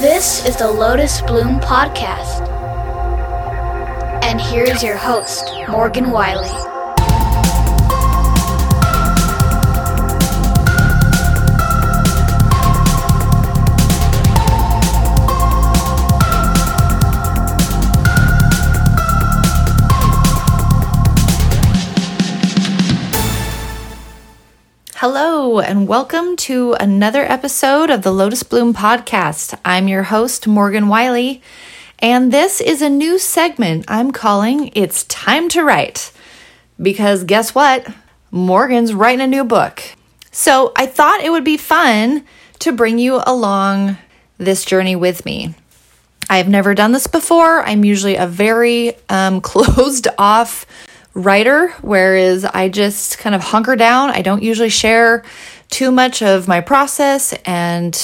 This is the Lotus Bloom Podcast. And here's your host, Morgan Wylie. Hello, and welcome to another episode of the Lotus Bloom Podcast. I'm your host, Morgan Wylie, and this is a new segment I'm calling It's Time to Write. Because guess what? Morgan's writing a new book. So I thought it would be fun to bring you along this journey with me. I've never done this before. I'm usually a very um, closed off writer, whereas I just kind of hunker down. I don't usually share too much of my process and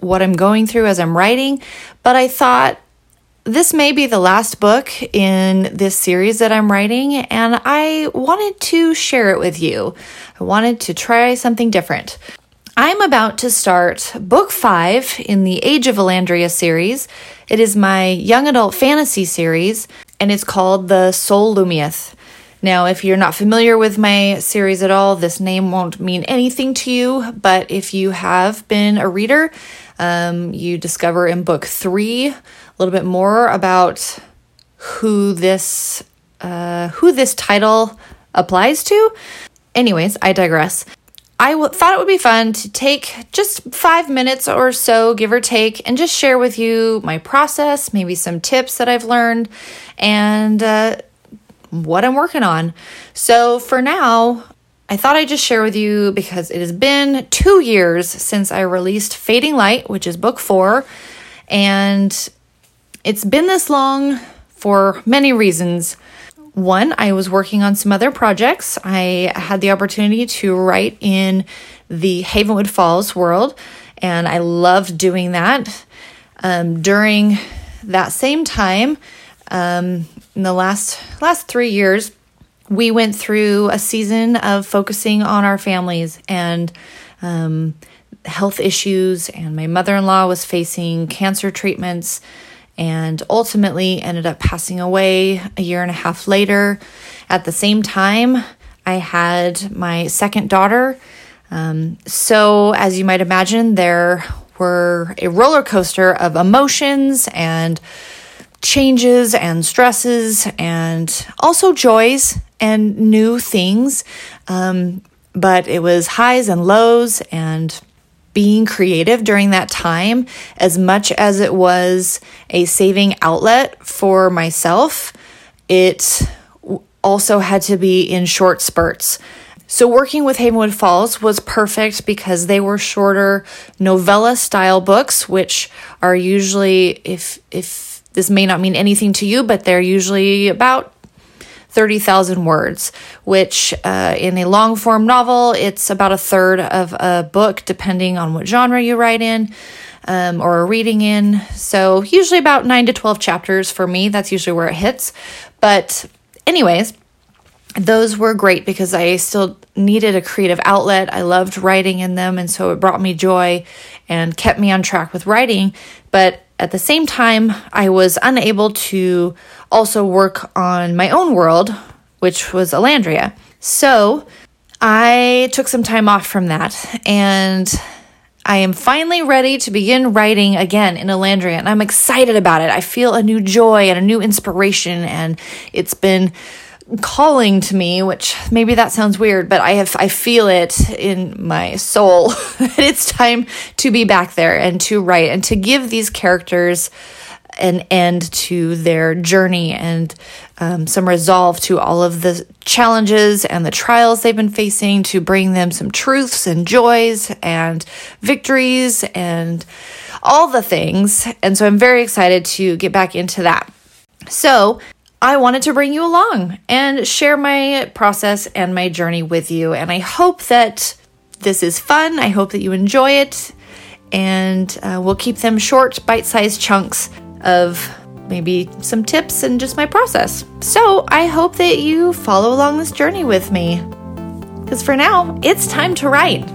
what I'm going through as I'm writing, but I thought this may be the last book in this series that I'm writing, and I wanted to share it with you. I wanted to try something different. I'm about to start book five in the Age of Elandria series. It is my young adult fantasy series, and it's called The Soul Lumieth. Now, if you're not familiar with my series at all, this name won't mean anything to you, but if you have been a reader, um, you discover in book three a little bit more about who this uh, who this title applies to. Anyways, I digress. I w- thought it would be fun to take just five minutes or so, give or take, and just share with you my process, maybe some tips that I've learned, and uh, what I'm working on. So for now, I thought I'd just share with you because it has been two years since I released Fading Light, which is book four. And it's been this long for many reasons. One, I was working on some other projects. I had the opportunity to write in the Havenwood Falls world, and I loved doing that. Um, during that same time, um, in the last last three years, we went through a season of focusing on our families and um, health issues. And my mother in law was facing cancer treatments and ultimately ended up passing away a year and a half later. At the same time, I had my second daughter. Um, so, as you might imagine, there were a roller coaster of emotions and changes and stresses and also joys and new things. Um, but it was highs and lows and being creative during that time, as much as it was a saving outlet for myself, it also had to be in short spurts. So, working with Havenwood Falls was perfect because they were shorter novella style books, which are usually, if, if this may not mean anything to you, but they're usually about 30,000 words, which uh, in a long form novel, it's about a third of a book, depending on what genre you write in um, or are reading in. So, usually about 9 to 12 chapters for me. That's usually where it hits. But, anyways, those were great because I still needed a creative outlet. I loved writing in them, and so it brought me joy and kept me on track with writing. But at the same time, I was unable to also work on my own world, which was Elandria. So I took some time off from that and I am finally ready to begin writing again in Elandria, and I'm excited about it. I feel a new joy and a new inspiration, and it's been calling to me, which maybe that sounds weird, but I have I feel it in my soul. That it's time to be back there and to write and to give these characters an end to their journey and um, some resolve to all of the challenges and the trials they've been facing to bring them some truths and joys and victories and all the things. And so I'm very excited to get back into that. So, I wanted to bring you along and share my process and my journey with you. And I hope that this is fun. I hope that you enjoy it. And uh, we'll keep them short, bite sized chunks of maybe some tips and just my process. So I hope that you follow along this journey with me. Because for now, it's time to write.